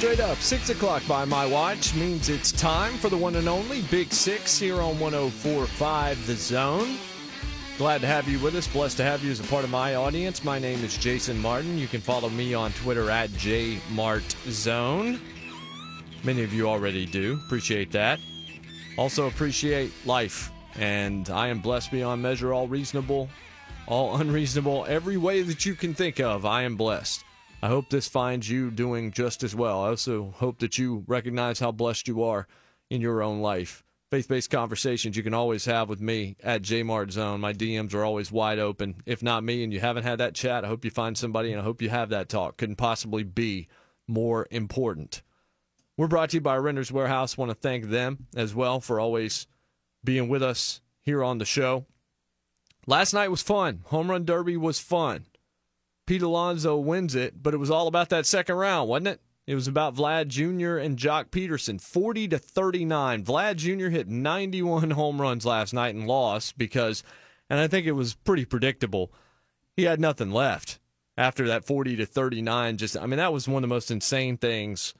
Straight up, 6 o'clock by my watch means it's time for the one and only Big Six here on 1045 The Zone. Glad to have you with us. Blessed to have you as a part of my audience. My name is Jason Martin. You can follow me on Twitter at JMartZone. Many of you already do. Appreciate that. Also appreciate life. And I am blessed beyond measure, all reasonable, all unreasonable, every way that you can think of. I am blessed. I hope this finds you doing just as well. I also hope that you recognize how blessed you are in your own life. Faith based conversations you can always have with me at JMartZone. My DMs are always wide open. If not me and you haven't had that chat, I hope you find somebody and I hope you have that talk. Couldn't possibly be more important. We're brought to you by Renters Warehouse. Want to thank them as well for always being with us here on the show. Last night was fun. Home Run Derby was fun. Pete Alonso wins it, but it was all about that second round, wasn't it? It was about Vlad Jr. and Joc Pederson, 40 to 39. Vlad Jr. hit 91 home runs last night and lost because, and I think it was pretty predictable, he had nothing left after that 40 to 39. Just, I mean, that was one of the most insane things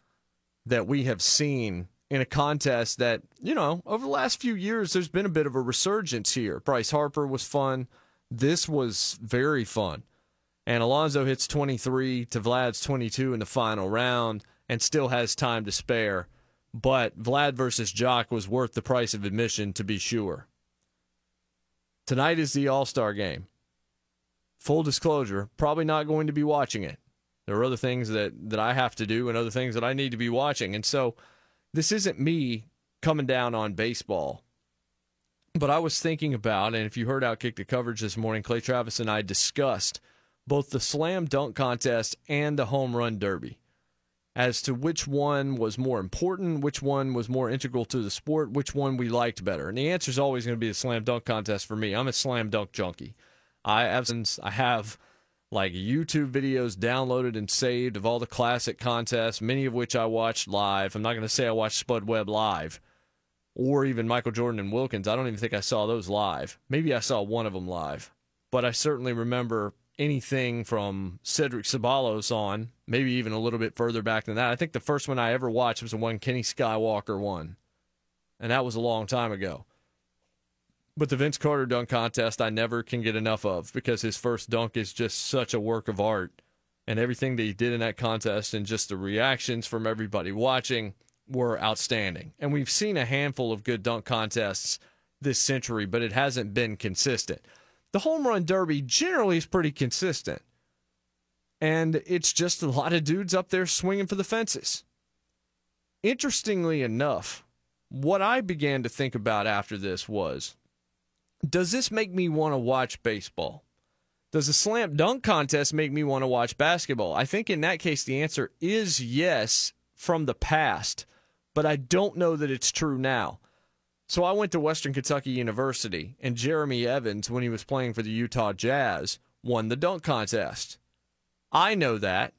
that we have seen in a contest that, you know, over the last few years, there's been a bit of a resurgence here. Bryce Harper was fun. This was very fun. And Alonso hits 23 to Vlad's 22 in the final round and still has time to spare. But Vlad versus Joc was worth the price of admission to be sure. Tonight is the All Star game. Full disclosure, probably not going to be watching it. There are other things that, that I have to do and other things that I need to be watching. And so this isn't me coming down on baseball. But I was thinking about, and if you heard Outkick the coverage this morning, Clay Travis and I discussed both the slam dunk contest and the home run derby as to which one was more important, which one was more integral to the sport, which one we liked better. And the answer is always going to be the slam dunk contest for me. I'm a slam dunk junkie. I have I have like YouTube videos downloaded and saved of all the classic contests, many of which I watched live. I'm not going to say I watched Spud Webb live or even Michael Jordan and Wilkins. I don't even think I saw those live. Maybe I saw one of them live, but I certainly remember anything from Cedric Ceballos on, maybe even a little bit further back than that. I think the first one I ever watched was the one Kenny Skywalker won, and that was a long time ago. But the Vince Carter dunk contest, I never can get enough of because his first dunk is just such a work of art. And everything that he did in that contest and just the reactions from everybody watching were outstanding. And we've seen a handful of good dunk contests this century, but it hasn't been consistent. The home run derby generally is pretty consistent. And it's just a lot of dudes up there swinging for the fences. Interestingly enough, what I began to think about after this was does this make me want to watch baseball? Does a slam dunk contest make me want to watch basketball? I think in that case, the answer is yes from the past, but I don't know that it's true now. So I went to Western Kentucky University, and Jeremy Evans, when he was playing for the Utah Jazz, won the dunk contest. I know that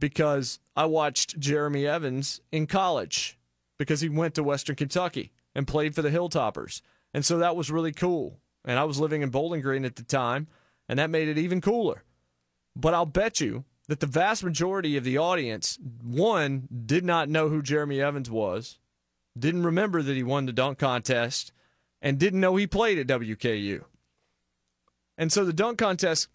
because I watched Jeremy Evans in college because he went to Western Kentucky and played for the Hilltoppers. And so that was really cool. And I was living in Bowling Green at the time, and that made it even cooler. But I'll bet you that the vast majority of the audience, one, did not know who Jeremy Evans was, didn't remember that he won the dunk contest, and didn't know he played at WKU. And so the dunk contest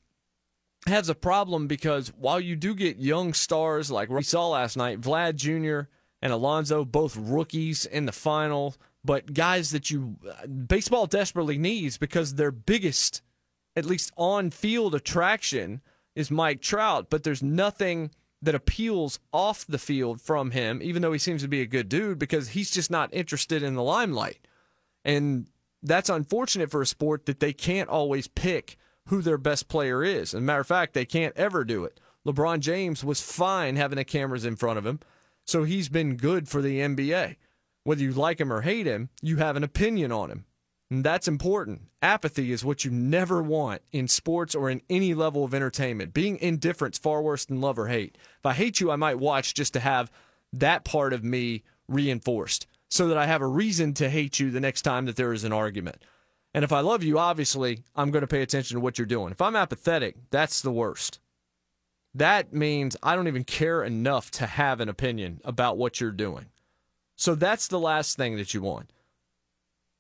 has a problem because while you do get young stars like we saw last night, Vlad Jr. and Alonso, both rookies in the final, but guys that you baseball desperately needs because their biggest, at least on field attraction, is Mike Trout. But there's nothing that appeals off the field from him, even though he seems to be a good dude, because he's just not interested in the limelight. And that's unfortunate for a sport that they can't always pick who their best player is. As a matter of fact, they can't ever do it. LeBron James was fine having the cameras in front of him, so he's been good for the NBA. Whether you like him or hate him, you have an opinion on him. And that's important. Apathy is what you never want in sports or in any level of entertainment. Being indifferent's far worse than love or hate. If I hate you, I might watch just to have that part of me reinforced so that I have a reason to hate you the next time that there is an argument. And if I love you, obviously, I'm going to pay attention to what you're doing. If I'm apathetic, that's the worst. That means I don't even care enough to have an opinion about what you're doing. So that's the last thing that you want.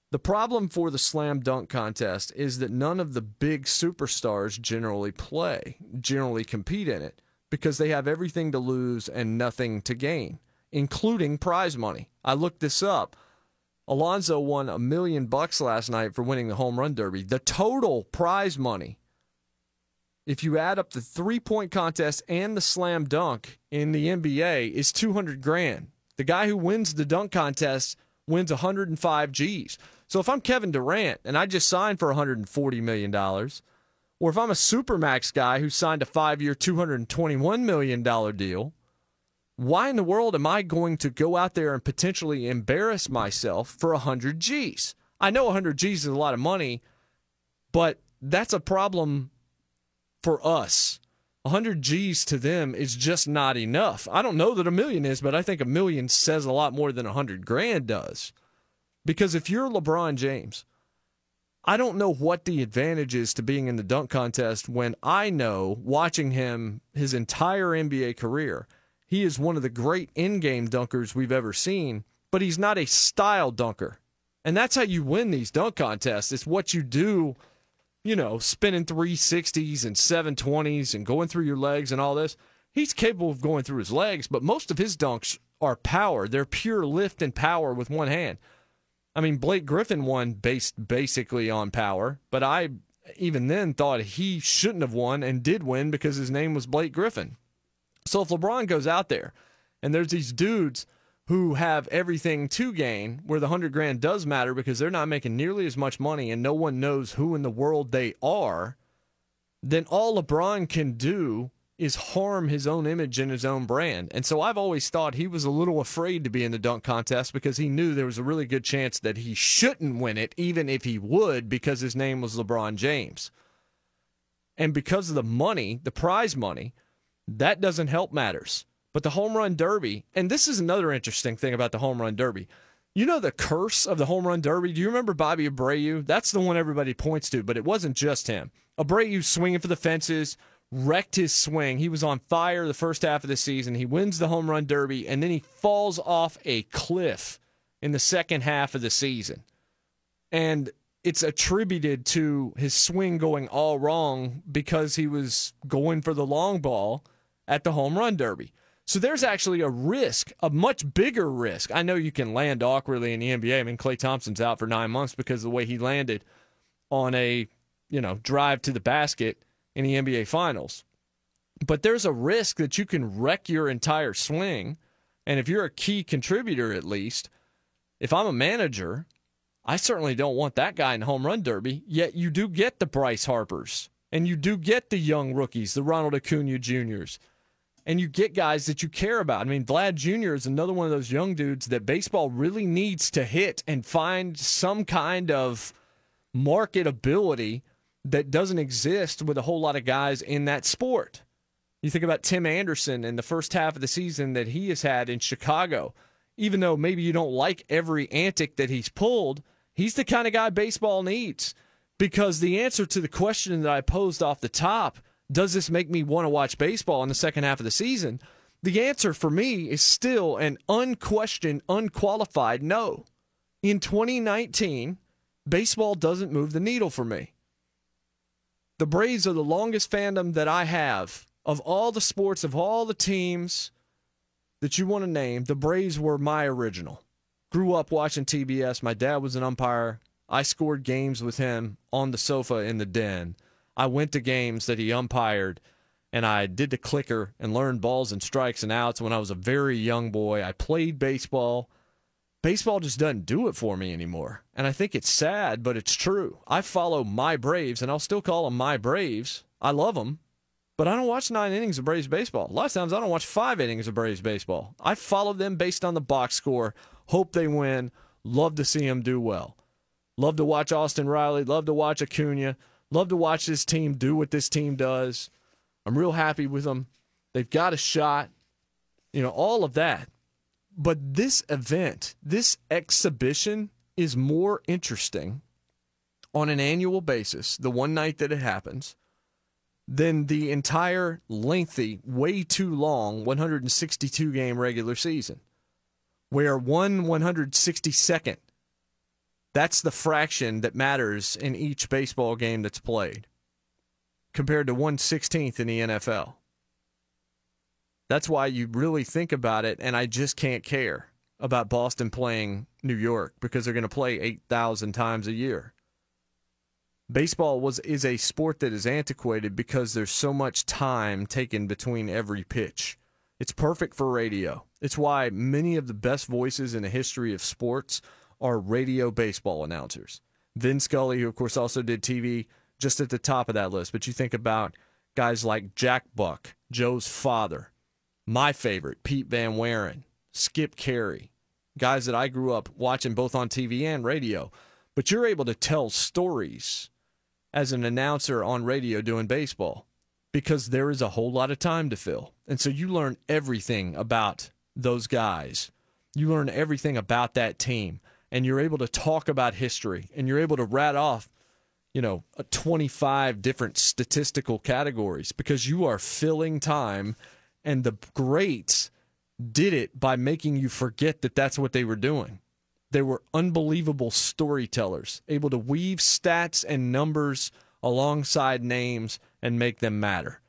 The problem for the slam dunk contest is that none of the big superstars generally play, generally compete in it, because they have everything to lose and nothing to gain, including prize money. I looked this up. Alonso won a million bucks last night for winning the home run derby. The total prize money, if you add up the three point contest and the slam dunk in the NBA, is 200 grand. The guy who wins the dunk contest wins 105 G's. So if I'm Kevin Durant and I just signed for $140 million, or if I'm a Supermax guy who signed a five year, $221 million deal, why in the world am I going to go out there and potentially embarrass myself for 100 G's? I know 100 G's is a lot of money, but that's a problem for us. 100 G's to them is just not enough. I don't know that a million is, but I think a million says a lot more than 100 grand does. Because if you're LeBron James, I don't know what the advantage is to being in the dunk contest when I know, watching him his entire NBA career, he is one of the great in game dunkers we've ever seen, but he's not a style dunker. And that's how you win these dunk contests. It's what you do, you know, spinning 360s and 720s and going through your legs and all this. He's capable of going through his legs, but most of his dunks are power. They're pure lift and power with one hand. I mean, Blake Griffin won based basically on power, but I even then thought he shouldn't have won and did win because his name was Blake Griffin. So if LeBron goes out there and there's these dudes who have everything to gain, where the 100 grand does matter because they're not making nearly as much money and no one knows who in the world they are, then all LeBron can do is harm his own image and his own brand. And so I've always thought he was a little afraid to be in the dunk contest because he knew there was a really good chance that he shouldn't win it, even if he would, because his name was LeBron James. And because of the money, the prize money, that doesn't help matters. But the home run derby, and this is another interesting thing about the home run derby. You know the curse of the home run derby? Do you remember Bobby Abreu? That's the one everybody points to, but it wasn't just him. Abreu swinging for the fences, wrecked his swing. He was on fire the first half of the season. He wins the home run derby, and then he falls off a cliff in the second half of the season. And it's attributed to his swing going all wrong because he was going for the long ball at the home run derby. So there's actually a risk, a much bigger risk. I know you can land awkwardly in the NBA. I mean, Klay Thompson's out for nine months because of the way he landed on a, you know, drive to the basket in the NBA Finals. But there's a risk that you can wreck your entire swing. And if you're a key contributor, at least, if I'm a manager, I certainly don't want that guy in home run derby. Yet you do get the Bryce Harpers and you do get the young rookies, the Ronald Acuna Juniors, and you get guys that you care about. I mean, Vlad Jr. is another one of those young dudes that baseball really needs to hit and find some kind of marketability that doesn't exist with a whole lot of guys in that sport. You think about Tim Anderson in the first half of the season that he has had in Chicago. Even though maybe you don't like every antic that he's pulled, he's the kind of guy baseball needs. Because the answer to the question that I posed off the top, does this make me want to watch baseball in the second half of the season? The answer for me is still an unquestioned, unqualified no. In 2019, baseball doesn't move the needle for me. The Braves are the longest fandom that I have of all the sports, of all the teams that you want to name. The Braves were my original. grew up watching TBS. My dad was an umpire. I scored games with him on the sofa in the den. I went to games that he umpired and I did the clicker and learned balls and strikes and outs when I was a very young boy. I played baseball. Baseball just doesn't do it for me anymore. And I think it's sad, but it's true. I follow my Braves, and I'll still call them my Braves. I love them, but I don't watch nine innings of Braves baseball. A lot of times I don't watch five innings of Braves baseball. I follow them based on the box score, hope they win, love to see them do well. Love to watch Austin Riley, love to watch Acuna, love to watch this team do what this team does. I'm real happy with them. They've got a shot, you know, all of that. But this event, this exhibition is more interesting on an annual basis, the one night that it happens, than the entire lengthy, way too long 162 game regular season, where one 162nd, that's the fraction that matters in each baseball game that's played, compared to 116th in the NFL. That's why you really think about it, and I just can't care about Boston playing New York because they're going to play 8,000 times a year baseball was is a sport that is antiquated because there's so much time taken between every pitch. It's perfect for radio. It's why many of the best voices in the history of sports are radio baseball announcers. Vin Scully, who of course also did TV, just at the top of that list. But you think about guys like Jack Buck, Joe's father, my favorite, Pete Van Wieren, Skip Caray, guys that I grew up watching both on TV and radio. But you're able to tell stories as an announcer on radio doing baseball because there is a whole lot of time to fill. And so you learn everything about those guys. You learn everything about that team and you're able to talk about history and you're able to rat off, you know, 25 different statistical categories because you are filling time and the greats did it by making you forget that that's what they were doing. They were unbelievable storytellers, able to weave stats and numbers alongside names and make them matter.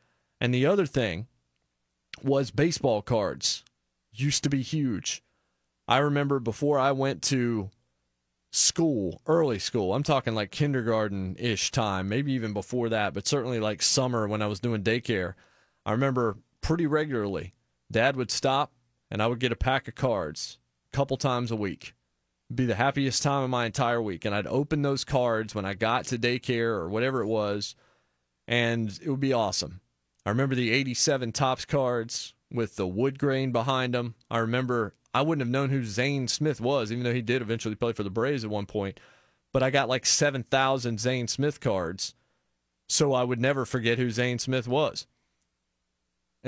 And the other thing was baseball cards used to be huge. I remember before I went to school, early school, I'm talking like kindergarten ish time, maybe even before that, but certainly like summer when I was doing daycare. I remember pretty regularly, dad would stop and I would get a pack of cards a couple times a week be the happiest time of my entire week. And I'd open those cards when I got to daycare or whatever it was, and it would be awesome. I remember the 87 Topps cards with the wood grain behind them. I remember I wouldn't have known who Zane Smith was, even though he did eventually play for the Braves at one point. But I got like 7,000 Zane Smith cards, so I would never forget who Zane Smith was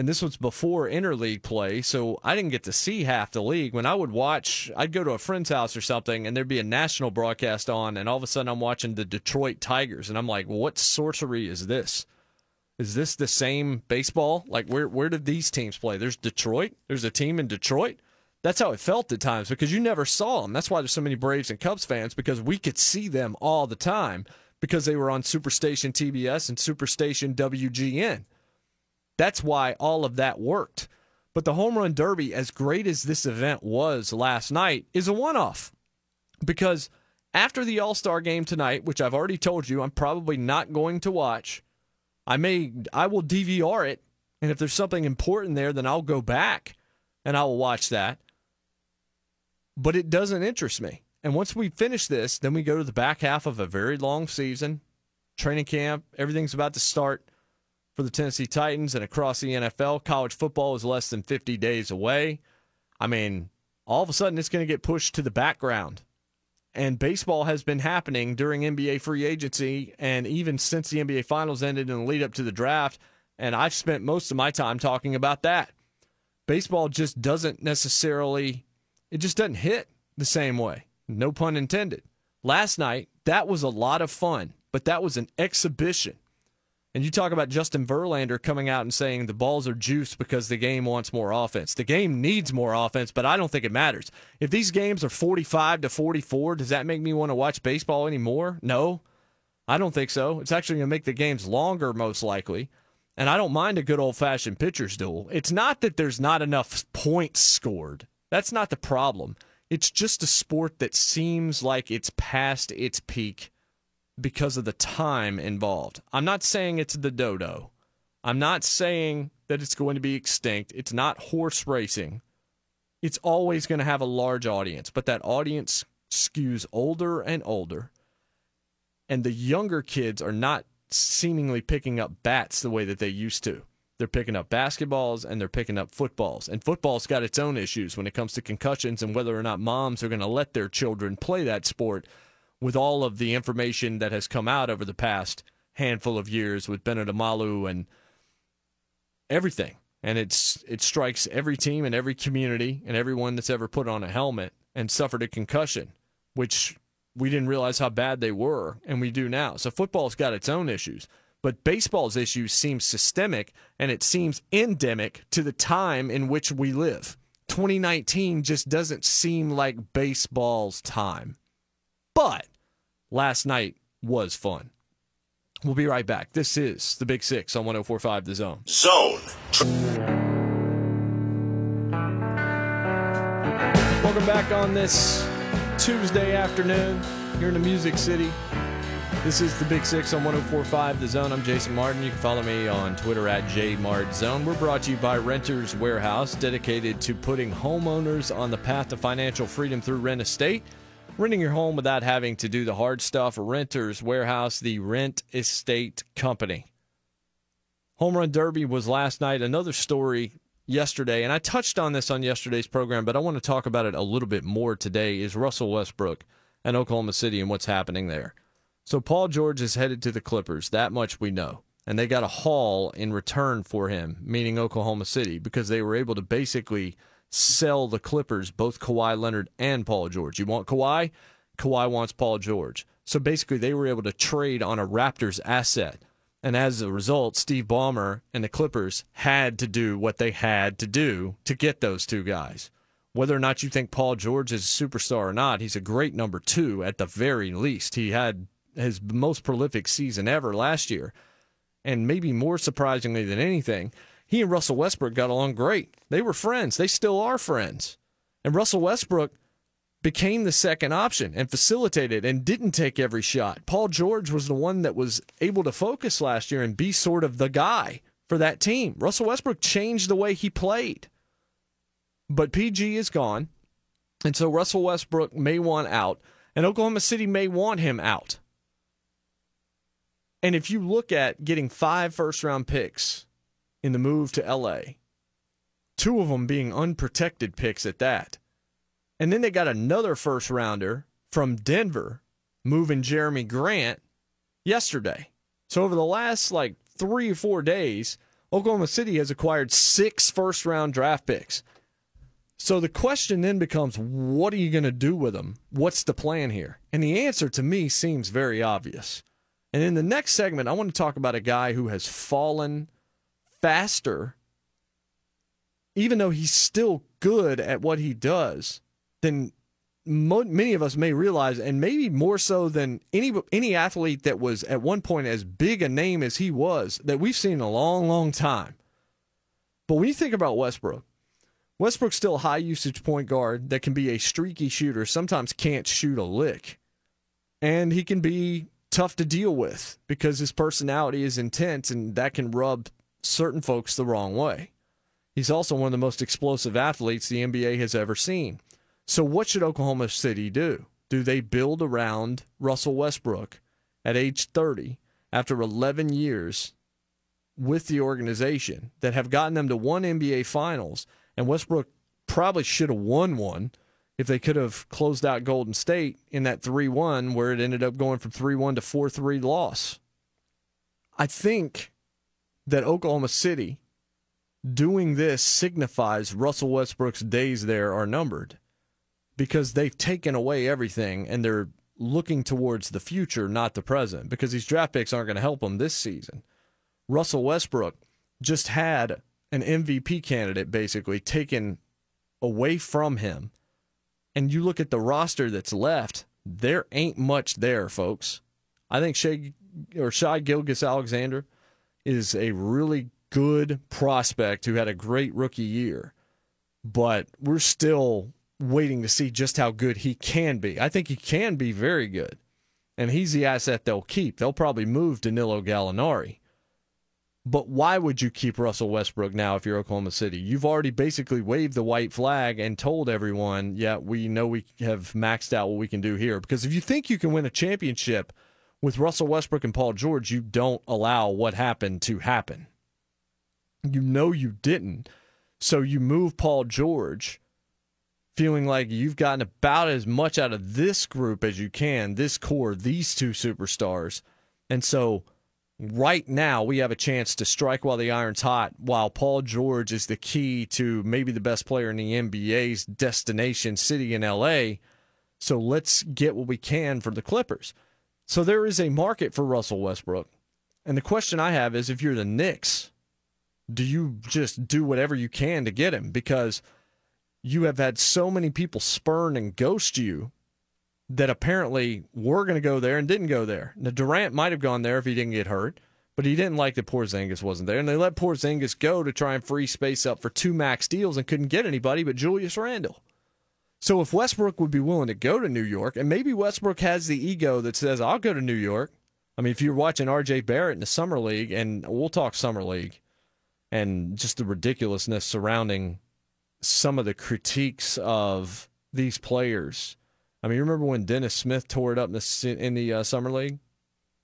and this was before interleague play, so I didn't get to see half the league. When I would watch, I'd go to a friend's house or something, and there'd be a national broadcast on, and all of a sudden I'm watching the Detroit Tigers, and I'm like, what sorcery is this? Is this the same baseball? Like, where where did these teams play? There's Detroit. There's a team in Detroit. That's how it felt at times because you never saw them. That's why there's so many Braves and Cubs fans because we could see them all the time because they were on Superstation TBS and Superstation WGN. That's why all of that worked. But the home run derby, as great as this event was last night, is a one off. Because after the All Star game tonight, which I've already told you I'm probably not going to watch, I may I will DVR it, and if there's something important there, then I'll go back and I will watch that. But it doesn't interest me. And once we finish this, then we go to the back half of a very long season, training camp, everything's about to start for the Tennessee Titans and across the NFL. College football is less than 50 days away. I mean, all of a sudden it's going to get pushed to the background. And baseball has been happening during NBA free agency and even since the NBA finals ended in the lead up to the draft. And I've spent most of my time talking about that. Baseball just doesn't necessarily, it just doesn't hit the same way. No pun intended. Last night, that was a lot of fun, but that was an exhibition. And you talk about Justin Verlander coming out and saying the balls are juiced because the game wants more offense. The game needs more offense, but I don't think it matters. If these games are 45 to 44, does that make me want to watch baseball anymore? No. I don't think so. It's actually going to make the games longer, most likely. And I don't mind a good old fashioned pitcher's duel. It's not that there's not enough points scored. That's not the problem. It's just a sport that seems like it's past its peak because of the time involved. I'm not saying it's the dodo. I'm not saying that it's going to be extinct. It's not horse racing. It's always going to have a large audience, but that audience skews older and older. And the younger kids are not seemingly picking up bats the way that they used to. They're picking up basketballs and they're picking up footballs. And football's got its own issues when it comes to concussions and whether or not moms are going to let their children play that sport with all of the information that has come out over the past handful of years with Benard Omalu and everything. And it's it strikes every team and every community and everyone that's ever put on a helmet and suffered a concussion, which we didn't realize how bad they were, and we do now. So football's got its own issues. But baseball's issues seem systemic and it seems endemic to the time in which we live. 2019 just doesn't seem like baseball's time. But last night was fun. We'll be right back. This is the Big Six on 1045 The Zone. Zone. Welcome back on this Tuesday afternoon here in the Music City. This is the Big Six on 1045 The Zone. I'm Jason Martin. You can follow me on Twitter at JMartZone. We're brought to you by Renters Warehouse, dedicated to putting homeowners on the path to financial freedom through rent estate. Renting your home without having to do the hard stuff. Renters Warehouse, the rent estate company. Home Run Derby was last night. Another story yesterday, and I touched on this on yesterday's program, but I want to talk about it a little bit more today. Is Russell Westbrook and Oklahoma City and what's happening there? So Paul George is headed to the Clippers. That much we know. And they got a haul in return for him, meaning Oklahoma City, because they were able to basically sell the Clippers both Kawhi Leonard and Paul George. You want Kawhi? Kawhi wants Paul George. So basically, they were able to trade on a Raptors asset. And as a result, Steve Ballmer and the Clippers had to do what they had to do to get those two guys. Whether or not you think Paul George is a superstar or not, he's a great number two at the very least. He had his most prolific season ever last year. And maybe more surprisingly than anything, he and Russell Westbrook got along great. They were friends. They still are friends. And Russell Westbrook became the second option and facilitated and didn't take every shot. Paul George was the one that was able to focus last year and be sort of the guy for that team. Russell Westbrook changed the way he played. But PG is gone. And so Russell Westbrook may want out, and Oklahoma City may want him out. And if you look at getting five first round picks in the move to LA, two of them being unprotected picks at that, and then they got another first rounder from Denver moving Jerami Grant yesterday. So over the last like three or four days, Oklahoma City has acquired six first round draft picks. So the question then becomes what are you going to do with them? What's the plan here? And the answer to me seems very obvious. And in the next segment, I want to talk about a guy who has fallen faster, even though he's still good at what he does, than mo- many of us may realize, and maybe more so than any any athlete that was at one point as big a name as he was that we've seen in a long, long time. But when you think about Westbrook, Westbrook's still a high usage point guard that can be a streaky shooter, sometimes can't shoot a lick. And he can be tough to deal with because his personality is intense and that can rub certain folks the wrong way. He's also one of the most explosive athletes the NBA has ever seen. So, what should Oklahoma City do? Do they build around Russell Westbrook at age 30 after 11 years with the organization that have gotten them to one NBA Finals? And Westbrook probably should have won one if they could have closed out Golden State in that 3 1, where it ended up going from 3 1 to 4 3 loss. I think that Oklahoma City doing this signifies Russell Westbrook's days there are numbered because they've taken away everything and they're looking towards the future, not the present, because these draft picks aren't going to help them this season. Russell Westbrook just had an MVP candidate basically taken away from him and you look at the roster that's left, there ain't much there, folks. I think Shai or Shai Gilgeous-Alexander is a really good prospect who had a great rookie year, but we're still waiting to see just how good he can be. I think he can be very good. And he's the asset they'll keep. They'll probably move Danilo Gallinari. But why would you keep Russell Westbrook now if you're Oklahoma City? You've already basically waved the white flag and told everyone, yeah, we know we have maxed out what we can do here. Because if you think you can win a championship with Russell Westbrook and Paul George, you don't allow what happened to happen. You know you didn't. So you move Paul George feeling like you've gotten about as much out of this group as you can, this core, these two superstars. And so right now we have a chance to strike while the iron's hot, while Paul George is the key to maybe the best player in the NBA's destination city in LA. So let's get what we can for the Clippers. So there is a market for Russell Westbrook. And the question I have is if you're the Knicks, do you just do whatever you can to get him? Because you have had so many people spurn and ghost you that apparently were going to go there and didn't go there. Now Durant might have gone there if he didn't get hurt, but he didn't like that Porzingis wasn't there, and they let Porzingis go to try and free space up for two max deals and couldn't get anybody but Julius Randle. So if Westbrook would be willing to go to New York, and maybe Westbrook has the ego that says, "I'll go to New York." I mean, if you're watching R.J. Barrett in the summer league, and we'll talk summer league, and just the ridiculousness surrounding some of the critiques of these players I mean, you remember when Dennis Smith tore it up in the in the uh, summer league?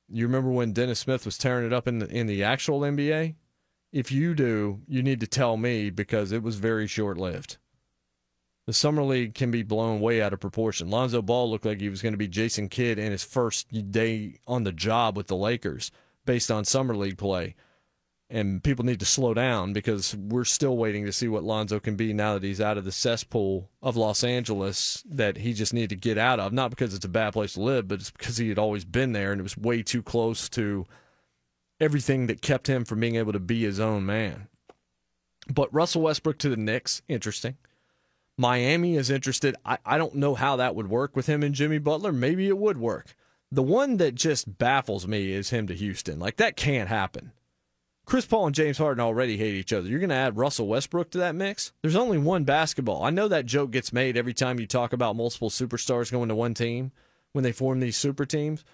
You remember when Dennis Smith was tearing it up in the, in the actual NBA? If you do, you need to tell me because it was very short lived. The summer league can be blown way out of proportion. Lonzo Ball looked like he was going to be Jason Kidd in his first day on the job with the Lakers based on summer league play and people need to slow down because we're still waiting to see what Lonzo can be now that he's out of the cesspool of Los Angeles that he just needed to get out of. Not because it's a bad place to live, but it's because he had always been there and it was way too close to everything that kept him from being able to be his own man. But Russell Westbrook to the Knicks, interesting. Miami is interested. I, I don't know how that would work with him and Jimmy Butler. Maybe it would work. The one that just baffles me is him to Houston. Like, that can't happen. Chris Paul and James Harden already hate each other. You're going to add Russell Westbrook to that mix? There's only one basketball. I know that joke gets made every time you talk about multiple superstars going to one team when they form these super teams.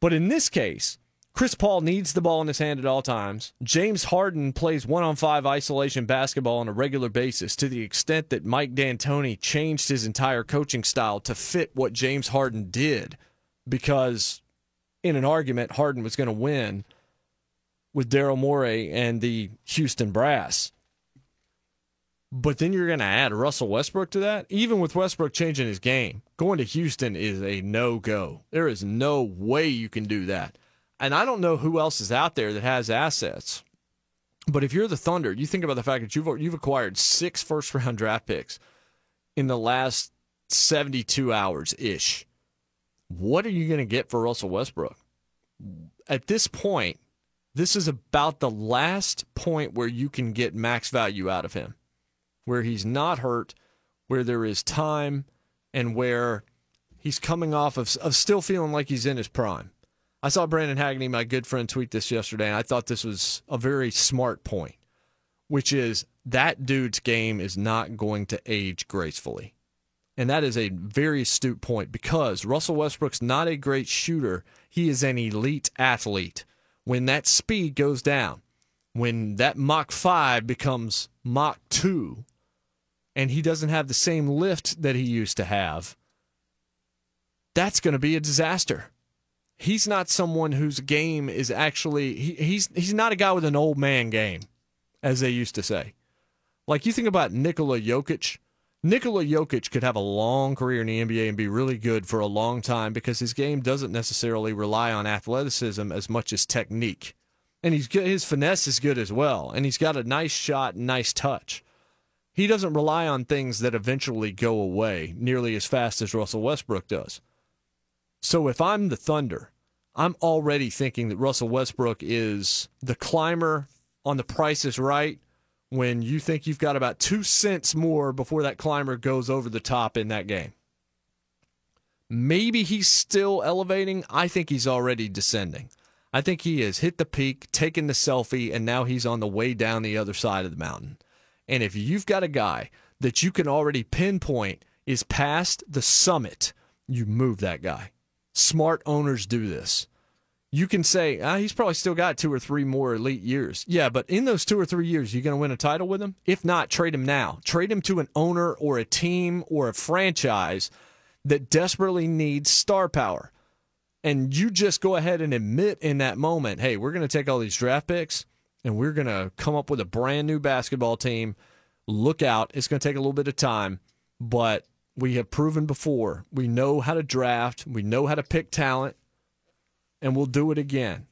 But in this case, Chris Paul needs the ball in his hand at all times. James Harden plays one on five isolation basketball on a regular basis to the extent that Mike D'Antoni changed his entire coaching style to fit what James Harden did because in an argument, Harden was going to win with Daryl Morey and the Houston Brass. But then you're going to add Russell Westbrook to that? Even with Westbrook changing his game, going to Houston is a no go. There is no way you can do that. And I don't know who else is out there that has assets. But if you're the Thunder, you think about the fact that you've you've acquired six first round draft picks in the last 72 hours ish. What are you going to get for Russell Westbrook? At this point, this is about the last point where you can get max value out of him, where he's not hurt, where there is time, and where he's coming off of, of still feeling like he's in his prime. I saw Brandon Hagney, my good friend, tweet this yesterday, and I thought this was a very smart point, which is that dude's game is not going to age gracefully. And that is a very astute point because Russell Westbrook's not a great shooter. He is an elite athlete when that speed goes down, when that Mach 5 becomes Mach 2, and he doesn't have the same lift that he used to have, that's going to be a disaster. He's not someone whose game is actually he, he's he's not a guy with an old man game, as they used to say. Like you think about Nikola Jokic, Nikola Jokic could have a long career in the NBA and be really good for a long time because his game doesn't necessarily rely on athleticism as much as technique. And he's good, his finesse is good as well, and he's got a nice shot and nice touch. He doesn't rely on things that eventually go away nearly as fast as Russell Westbrook does. So if I'm the Thunder, I'm already thinking that Russell Westbrook is the climber on the price is right when you think you've got about two cents more before that climber goes over the top in that game. Maybe he's still elevating. I think he's already descending. I think he has hit the peak, taken the selfie, and now he's on the way down the other side of the mountain. And if you've got a guy that you can already pinpoint is past the summit, you move that guy. Smart owners do this. You can say, ah, he's probably still got two or three more elite years. Yeah, but in those two or three years, you're going to win a title with him? If not, trade him now. Trade him to an owner or a team or a franchise that desperately needs star power. And you just go ahead and admit in that moment, hey, we're going to take all these draft picks and we're going to come up with a brand new basketball team. Look out. It's going to take a little bit of time, but we have proven before we know how to draft, we know how to pick talent, and we'll do it again.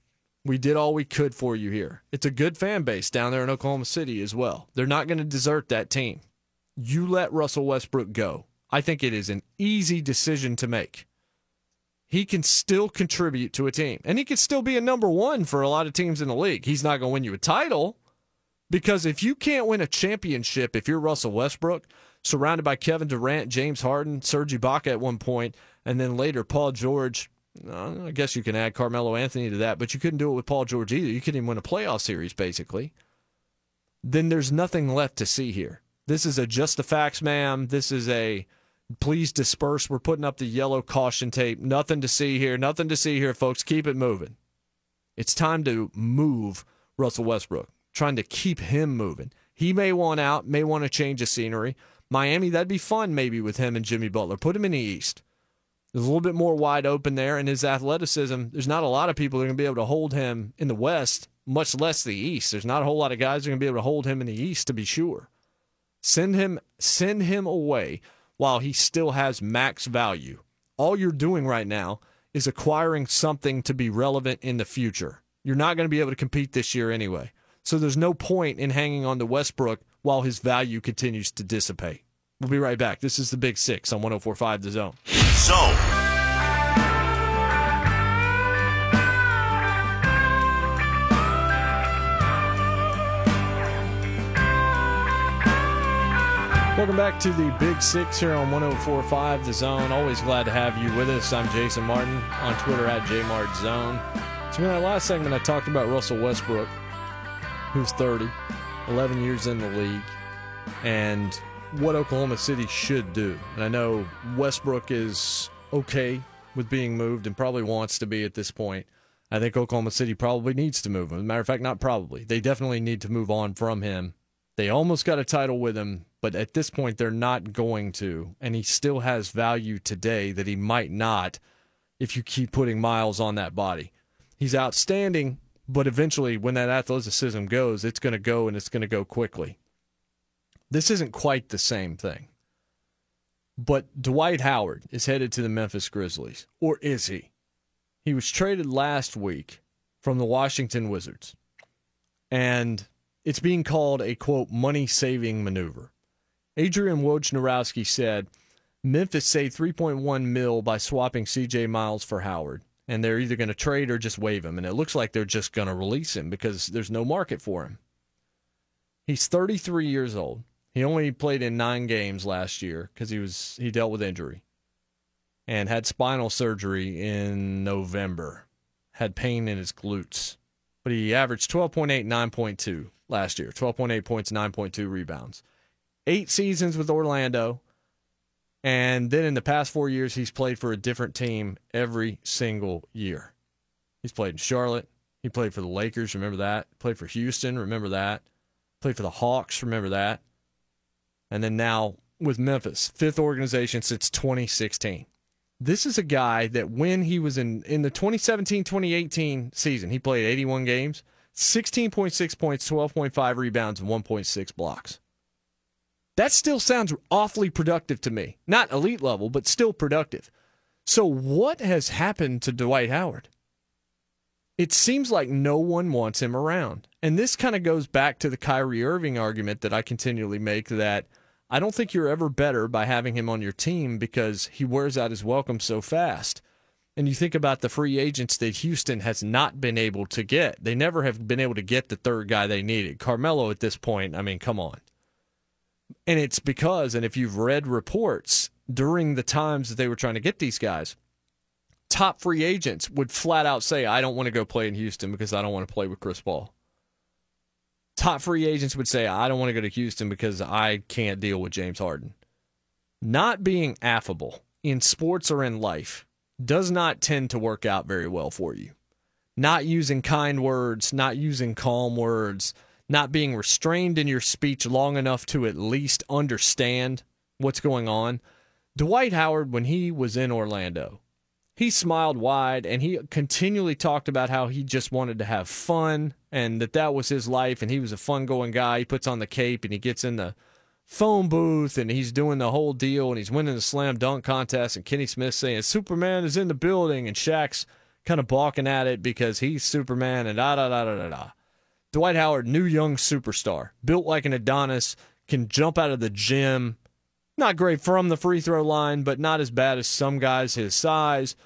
We did all we could for you here. It's a good fan base down there in Oklahoma City as well. They're not going to desert that team. You let Russell Westbrook go. I think it is an easy decision to make. He can still contribute to a team, and he can still be a number one for a lot of teams in the league. He's not going to win you a title because if you can't win a championship, if you're Russell Westbrook, surrounded by Kevin Durant, James Harden, Serge Ibaka at one point, and then later Paul George. Uh, I guess you can add Carmelo Anthony to that, but you couldn't do it with Paul George either. You couldn't even win a playoff series, basically. Then there's nothing left to see here. This is a just the facts, ma'am. This is a please disperse. We're putting up the yellow caution tape. Nothing to see here. Nothing to see here, folks. Keep it moving. It's time to move Russell Westbrook, trying to keep him moving. He may want out, may want to change the scenery. Miami, that'd be fun maybe with him and Jimmy Butler. Put him in the East. There's a little bit more wide open there, and his athleticism, there's not a lot of people that are going to be able to hold him in the West, much less the East. There's not a whole lot of guys that are going to be able to hold him in the East, to be sure. Send him, send him away while he still has max value. All you're doing right now is acquiring something to be relevant in the future. You're not going to be able to compete this year anyway. So there's no point in hanging on to Westbrook while his value continues to dissipate. We'll be right back. This is the Big Six on 1045 The Zone. So. Welcome back to the Big Six here on 1045 The Zone. Always glad to have you with us. I'm Jason Martin on Twitter at JMartZone. So, in that last segment, I talked about Russell Westbrook, who's 30. 11 years in the league, and what Oklahoma City should do. And I know Westbrook is okay with being moved and probably wants to be at this point. I think Oklahoma City probably needs to move him. As a matter of fact, not probably. They definitely need to move on from him. They almost got a title with him, but at this point, they're not going to. And he still has value today that he might not if you keep putting miles on that body. He's outstanding but eventually, when that athleticism goes, it's going to go and it's going to go quickly. This isn't quite the same thing. But Dwight Howard is headed to the Memphis Grizzlies, or is he? He was traded last week from the Washington Wizards, and it's being called a quote money saving maneuver. Adrian Wojnarowski said Memphis saved 3.1 mil by swapping CJ Miles for Howard and they're either going to trade or just waive him. And it looks like they're just going to release him because there's no market for him. He's 33 years old. He only played in nine games last year because he was he dealt with injury and had spinal surgery in November. Had pain in his glutes, but he averaged 12.8, 9.2 last year. 12.8 points, 9.2 rebounds. Eight seasons with Orlando and then in the past four years, he's played for a different team every single year. He's played in Charlotte. He played for the Lakers. Remember that? Played for Houston. Remember that? Played for the Hawks. Remember that? And then now with Memphis, fifth organization since 2016. This is a guy that when he was in, in the 2017 2018 season, he played 81 games, 16.6 points, 12.5 rebounds, and 1.6 blocks. That still sounds awfully productive to me. Not elite level, but still productive. So, what has happened to Dwight Howard? It seems like no one wants him around. And this kind of goes back to the Kyrie Irving argument that I continually make that I don't think you're ever better by having him on your team because he wears out his welcome so fast. And you think about the free agents that Houston has not been able to get. They never have been able to get the third guy they needed. Carmelo at this point, I mean, come on. And it's because, and if you've read reports during the times that they were trying to get these guys, top free agents would flat out say, I don't want to go play in Houston because I don't want to play with Chris Paul. Top free agents would say, I don't want to go to Houston because I can't deal with James Harden. not being affable in sports or in life does not tend to work out very well for you. Not using kind words, not using calm words, not being restrained in your speech long enough to at least understand what's going on. Dwight Howard, when he was in Orlando, he smiled wide and he continually talked about how he just wanted to have fun and that that was his life and he was a fun going guy. He puts on the cape and he gets in the phone booth and he's doing the whole deal and he's winning the slam dunk contest and Kenny Smith saying Superman is in the building and Shaq's kind of balking at it because he's Superman and da da da da da da. Dwight Howard, new young superstar, built like an Adonis, can jump out of the gym. Not great from the free throw line, but not as bad as some guys his size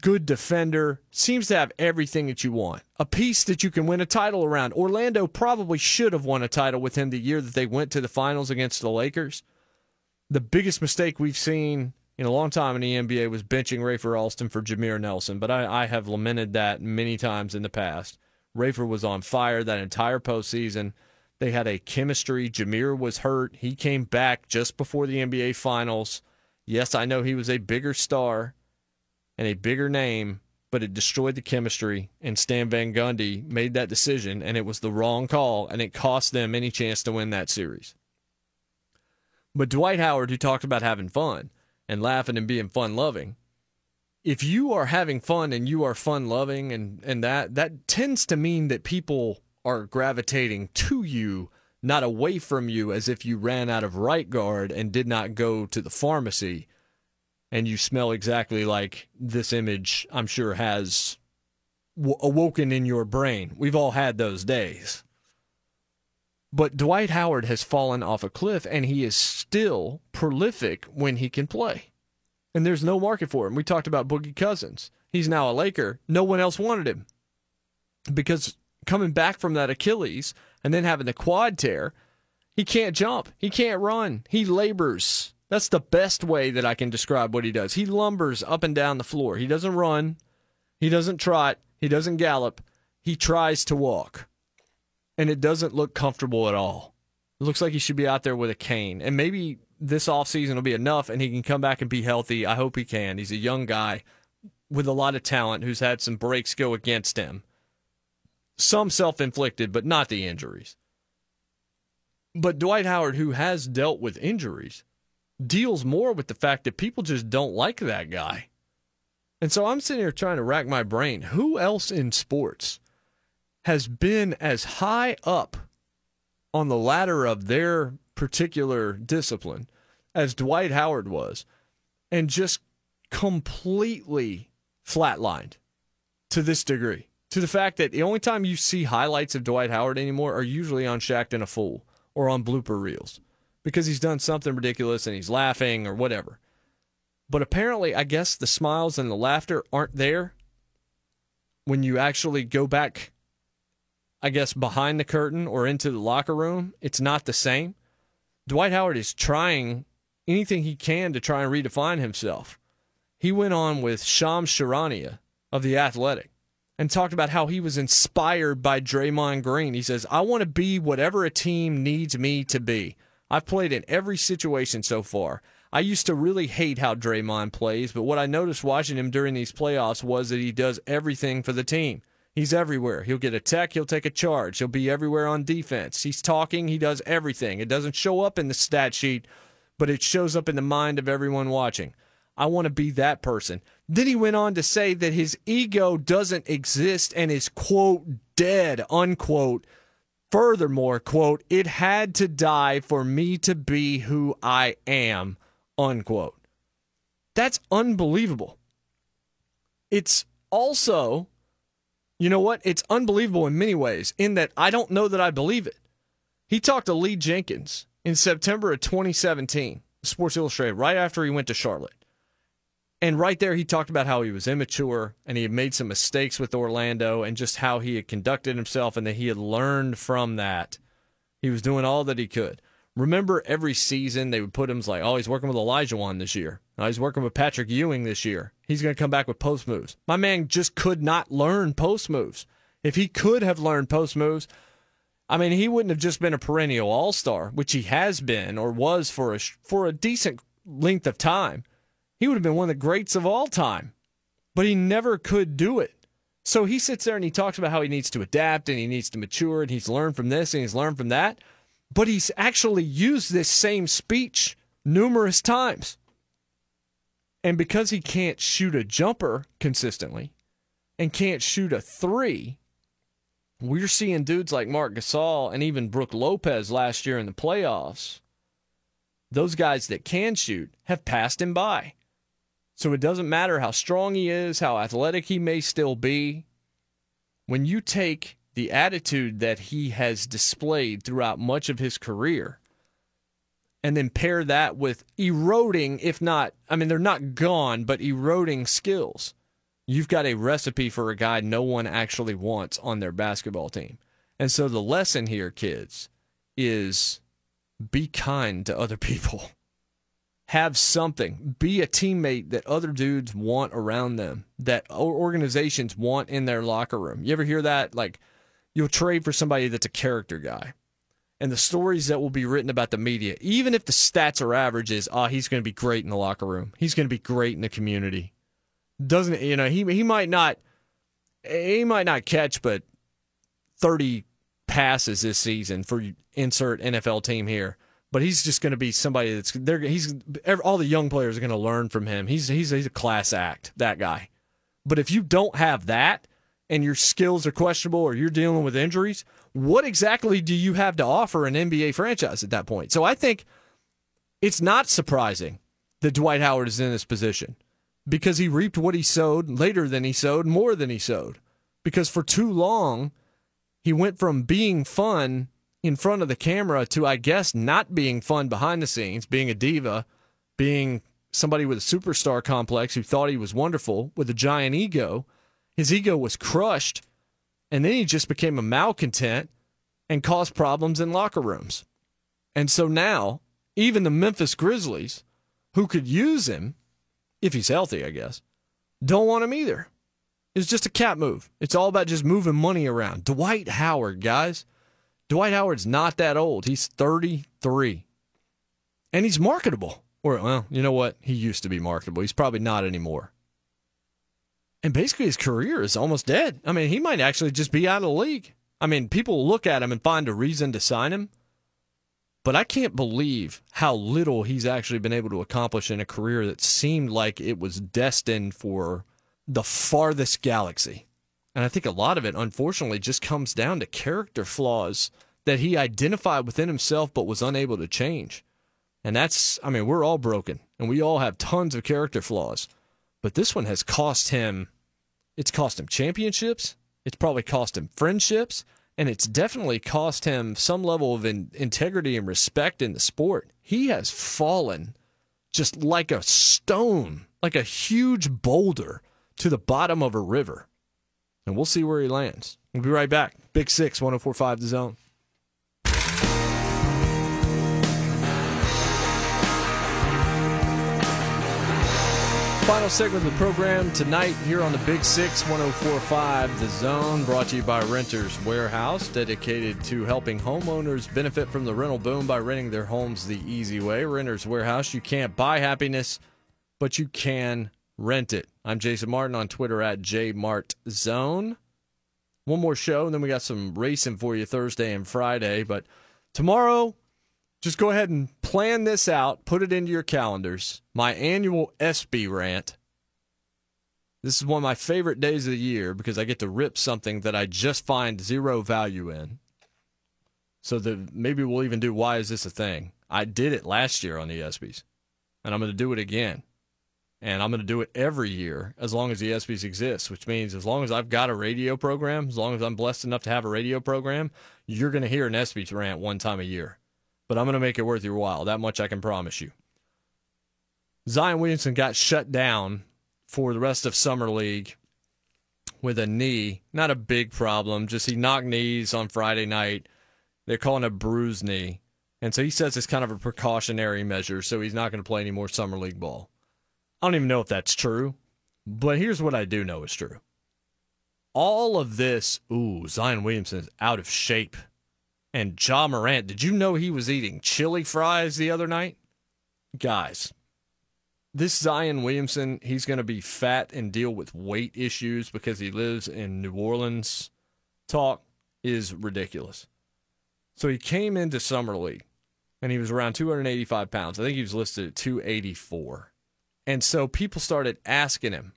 good defender, seems to have everything that you want. A piece that you can win a title around. Orlando probably should have won a title with him the year that they went to the finals against the Lakers. The biggest mistake we've seen in a long time in the NBA was benching Rafer Alston for Jameer Nelson, but I, I have lamented that many times in the past. Rafer was on fire that entire postseason. They had a chemistry. Jameer was hurt. He came back just before the NBA Finals. Yes, I know he was a bigger star, and a bigger name, but it destroyed the chemistry. And Stan Van Gundy made that decision, and it was the wrong call, and it cost them any chance to win that series. But Dwight Howard, who talked about having fun and laughing and being fun loving, if you are having fun and you are fun loving and, and that that tends to mean that people are gravitating to you, not away from you as if you ran out of right guard and did not go to the pharmacy and you smell exactly like this image, I'm sure, has w- awoken in your brain. We've all had those days. But Dwight Howard has fallen off a cliff, and he is still prolific when he can play. And there's no market for him. We talked about Boogie Cousins. He's now a Laker. No one else wanted him because coming back from that Achilles and then having the quad tear, he can't jump. He can't run. He labors that's the best way that I can describe what he does. He lumbers up and down the floor. He doesn't run, he doesn't trot, he doesn't gallop. He tries to walk. And it doesn't look comfortable at all. It looks like he should be out there with a cane. And maybe this offseason will be enough and he can come back and be healthy. I hope he can. He's a young guy with a lot of talent who's had some breaks go against him. Some self inflicted, but not the injuries. But Dwight Howard, who has dealt with injuries, deals more with the fact that people just don't like that guy. And so I'm sitting here trying to rack my brain. Who else in sports has been as high up on the ladder of their particular discipline as Dwight Howard was and just completely flatlined to this degree? To the fact that the only time you see highlights of Dwight Howard anymore are usually on Shaqtin' a Fool or on blooper reels because he's done something ridiculous and he's laughing or whatever. But apparently, I guess the smiles and the laughter aren't there when you actually go back, I guess, behind the curtain or into the locker room. It's not the same. Dwight Howard is trying anything he can to try and redefine himself. He went on with Shams Charania of The Athletic and talked about how he was inspired by Draymond Green. He says, I want to be whatever a team needs me to be. I've played in every situation so far. I used to really hate how Draymond plays, but what I noticed watching him during these playoffs was that he does everything for the team. He's everywhere. He'll get a tech, he'll take a charge, he'll be everywhere on defense. He's talking, he does everything. It doesn't show up in the stat sheet, but it shows up in the mind of everyone watching. I want to be that person. Then he went on to say that his ego doesn't exist and is, quote, dead, unquote, Furthermore, quote, it had to die for me to be who I am, unquote. That's unbelievable. It's also, you know what? It's unbelievable in many ways, in that I don't know that I believe it. He talked to Lee Jenkins in September of 2017, Sports Illustrated, right after he went to Charlotte. And right there, he talked about how he was immature and he had made some mistakes with Orlando and just how he had conducted himself and that he had learned from that. He was doing all that he could. Remember, every season they would put him like, oh, he's working with Olajuwon this year. Oh, he's working with Patrick Ewing this year. He's going to come back with post moves. My man just could not learn post moves. If he could have learned post moves, I mean, he wouldn't have just been a perennial all star, which he has been or was for a for a decent length of time, he would have been one of the greats of all time. But he never could do it. So he sits there and he talks about how he needs to adapt and he needs to mature and he's learned from this and he's learned from that. But he's actually used this same speech numerous times. And because he can't shoot a jumper consistently and can't shoot a three, we're seeing dudes like Marc Gasol and even Brook Lopez last year in the playoffs. Those guys that can shoot have passed him by. So it doesn't matter how strong he is, how athletic he may still be. When you take the attitude that he has displayed throughout much of his career and then pair that with eroding, if not, I mean, they're not gone, but eroding skills, you've got a recipe for a guy no one actually wants on their basketball team. And so the lesson here, kids, is be kind to other people have something. Be a teammate that other dudes want around them, that organizations want in their locker room. You ever hear that? Like, you'll trade for somebody that's a character guy. And the stories that will be written about the media, even if the stats are average, is, oh, ah, he's going to be great in the locker room. He's going to be great in the community. Doesn't, you know, he, he might not, he might not catch, but 30 passes this season for insert NFL team here but he's just going to be somebody that's there. He's all the young players are going to learn from him. He's he's he's a class act, that guy. But if you don't have that and your skills are questionable or you're dealing with injuries, what exactly do you have to offer an NBA franchise at that point? So I think it's not surprising that Dwight Howard is in this position because he reaped what he sowed later than he sowed, more than he sowed. Because for too long, he went from being fun in front of the camera to, I guess, not being fun behind the scenes, being a diva, being somebody with a superstar complex who thought he was wonderful with a giant ego. His ego was crushed, and then he just became a malcontent and caused problems in locker rooms. And so now, even the Memphis Grizzlies, who could use him, if he's healthy, I guess, don't want him either. It's just a cap move. It's all about just moving money around. Dwight Howard, guys. Dwight Howard's not that old. He's 33. And he's marketable. Or, well, you know what? He used to be marketable. He's probably not anymore. And basically, his career is almost dead. I mean, he might actually just be out of the league. I mean, people look at him and find a reason to sign him. But I can't believe how little he's actually been able to accomplish in a career that seemed like it was destined for the farthest galaxy. And I think a lot of it, unfortunately, just comes down to character flaws that he identified within himself but was unable to change. And that's, I mean, we're all broken and we all have tons of character flaws. But this one has cost him, it's cost him championships. It's probably cost him friendships. And it's definitely cost him some level of in, integrity and respect in the sport. He has fallen just like a stone, like a huge boulder to the bottom of a river and we'll see where he lands. We'll be right back. Big Six, 1045 The Zone. Final segment of the program tonight here on the Big Six 1045 The Zone, brought to you by Renters Warehouse, dedicated to helping homeowners benefit from the rental boom by renting their homes the easy way. Renters Warehouse, you can't buy happiness, but you can rent it. I'm Jason Martin on Twitter at JMartZone. One more show, and then we got some racing for you Thursday and Friday. But tomorrow, just go ahead and plan this out, put it into your calendars. My annual ESPY rant. This is one of my favorite days of the year because I get to rip something that I just find zero value in. So that maybe we'll even do why is this a thing? I did it last year on the ESPYs, and I'm going to do it again and I'm going to do it every year as long as the ESPYs exist, which means as long as I've got a radio program, as long as I'm blessed enough to have a radio program, you're going to hear an ESPYs rant one time a year. But I'm going to make it worth your while. That much I can promise you. Zion Williamson got shut down for the rest of Summer League with a knee. Not a big problem, just he knocked knees on Friday night. They're calling a bruised knee. And so he says it's kind of a precautionary measure, so he's not going to play any more Summer League ball. I don't even know if that's true, but here's what I do know is true. All of this, ooh, Zion Williamson is out of shape. And Ja Morant, did you know he was eating chili fries the other night? Guys, this Zion Williamson, he's going to be fat and deal with weight issues because he lives in New Orleans. Talk is ridiculous. So he came into Summer League and he was around 285 pounds. I think he was listed at 284. And so people started asking him,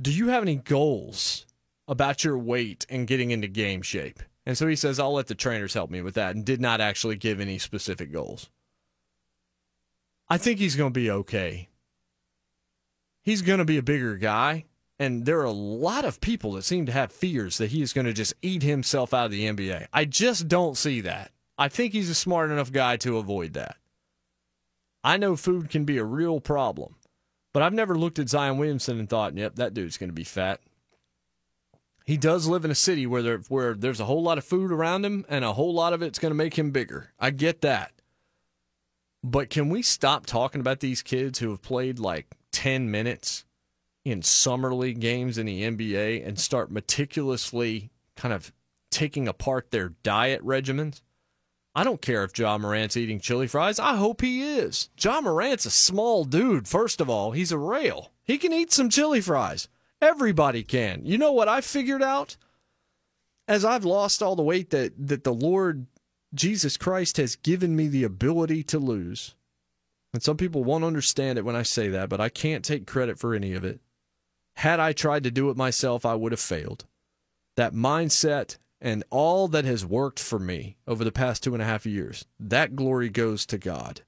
Do you have any goals about your weight and getting into game shape? And so he says, I'll let the trainers help me with that, and did not actually give any specific goals. I think he's going to be okay. He's going to be a bigger guy. And there are a lot of people that seem to have fears that he is going to just eat himself out of the NBA. I just don't see that. I think he's a smart enough guy to avoid that. I know food can be a real problem, but I've never looked at Zion Williamson and thought, yep, that dude's going to be fat. He does live in a city where there where there's a whole lot of food around him and a whole lot of it's going to make him bigger. I get that. But can we stop talking about these kids who have played like 10 minutes in summer league games in the NBA and start meticulously kind of taking apart their diet regimens? I don't care if Ja Morant's eating chili fries. I hope he is. Ja Morant's a small dude, first of all. He's a rail. He can eat some chili fries. Everybody can. You know what I figured out? As I've lost all the weight that, that the Lord Jesus Christ has given me the ability to lose. And some people won't understand it when I say that, but I can't take credit for any of it. Had I tried to do it myself, I would have failed. That mindset and all that has worked for me over the past two and a half years, that glory goes to God.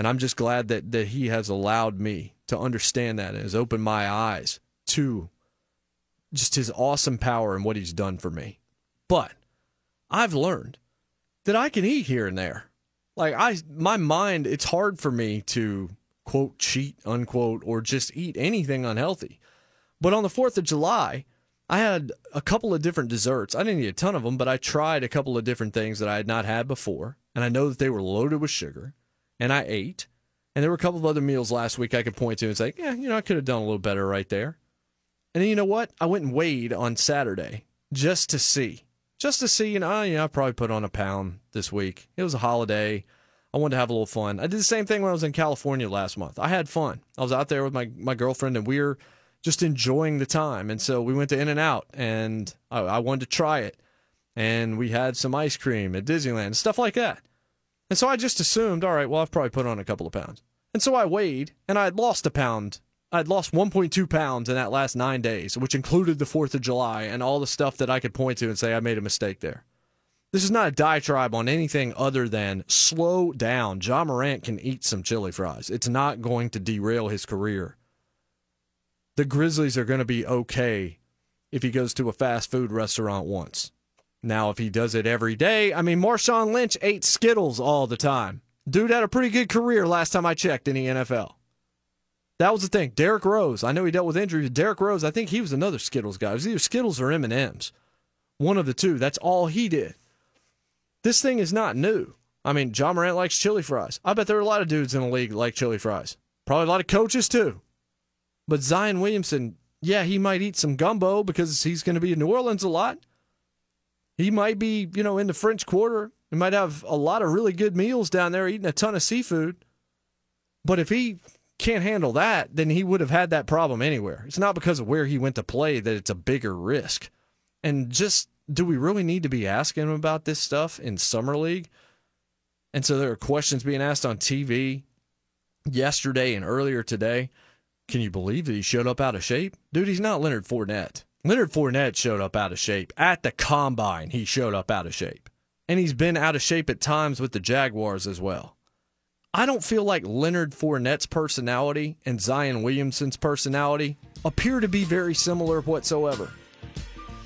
And I'm just glad that, that He has allowed me to understand that and has opened my eyes to just His awesome power and what He's done for me. But I've learned that I can eat here and there. Like I my mind, it's hard for me to quote cheat unquote or just eat anything unhealthy. But on the 4th of July, I had a couple of different desserts. I didn't eat a ton of them, but I tried a couple of different things that I had not had before, and I know that they were loaded with sugar, and I ate. And there were a couple of other meals last week I could point to and say, yeah, you know, I could have done a little better right there. And then you know what? I went and weighed on Saturday just to see just to see, you know, I probably put on a pound this week. It was a holiday. I wanted to have a little fun. I did the same thing when I was in California last month. I had fun. I was out there with my, my girlfriend and we were just enjoying the time. And so we went to In and Out and I, I wanted to try it. And we had some ice cream at Disneyland, stuff like that. And so I just assumed, all right, well, I've probably put on a couple of pounds. And so I weighed and I had lost a pound I'd lost 1.2 pounds in that last nine days, which included the 4th of July and all the stuff that I could point to and say I made a mistake there. This is not a diatribe on anything other than slow down. Ja Morant can eat some chili fries. It's not going to derail his career. The Grizzlies are going to be okay if he goes to a fast food restaurant once. Now, if he does it every day, I mean, Marshawn Lynch ate Skittles all the time. Dude had a pretty good career last time I checked in the NFL. That was the thing. Derrick Rose. I know he dealt with injuries. Derrick Rose. I think he was another Skittles guy. It was either Skittles or M and M's. One of the two. That's all he did. This thing is not new. I mean, Ja Morant likes chili fries. I bet there are a lot of dudes in the league like chili fries. Probably a lot of coaches too. But Zion Williamson, yeah, he might eat some gumbo because he's going to be in New Orleans a lot. He might be, you know, in the French Quarter. He might have a lot of really good meals down there, eating a ton of seafood. But if he can't handle that, then he would have had that problem anywhere. It's not because of where he went to play that it's a bigger risk. And just do we really need to be asking him about this stuff in summer league? And so there are questions being asked on TV yesterday and earlier today. Can you believe that he showed up out of shape? Dude, he's not Leonard Fournette. Leonard Fournette showed up out of shape. At the combine, he showed up out of shape. And he's been out of shape at times with the Jaguars as well. I don't feel like Leonard Fournette's personality and Zion Williamson's personality appear to be very similar whatsoever.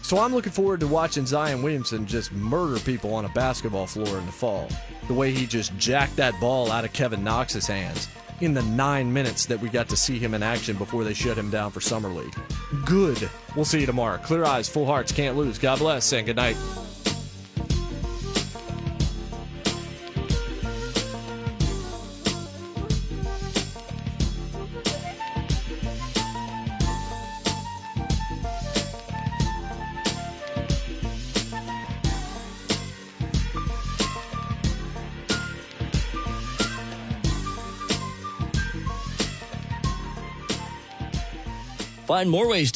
So I'm looking forward to watching Zion Williamson just murder people on a basketball floor in the fall. The way he just jacked that ball out of Kevin Knox's hands in the nine minutes that we got to see him in action before they shut him down for Summer League. Good. We'll see you tomorrow. Clear eyes, full hearts, can't lose. God bless and good night. Find more ways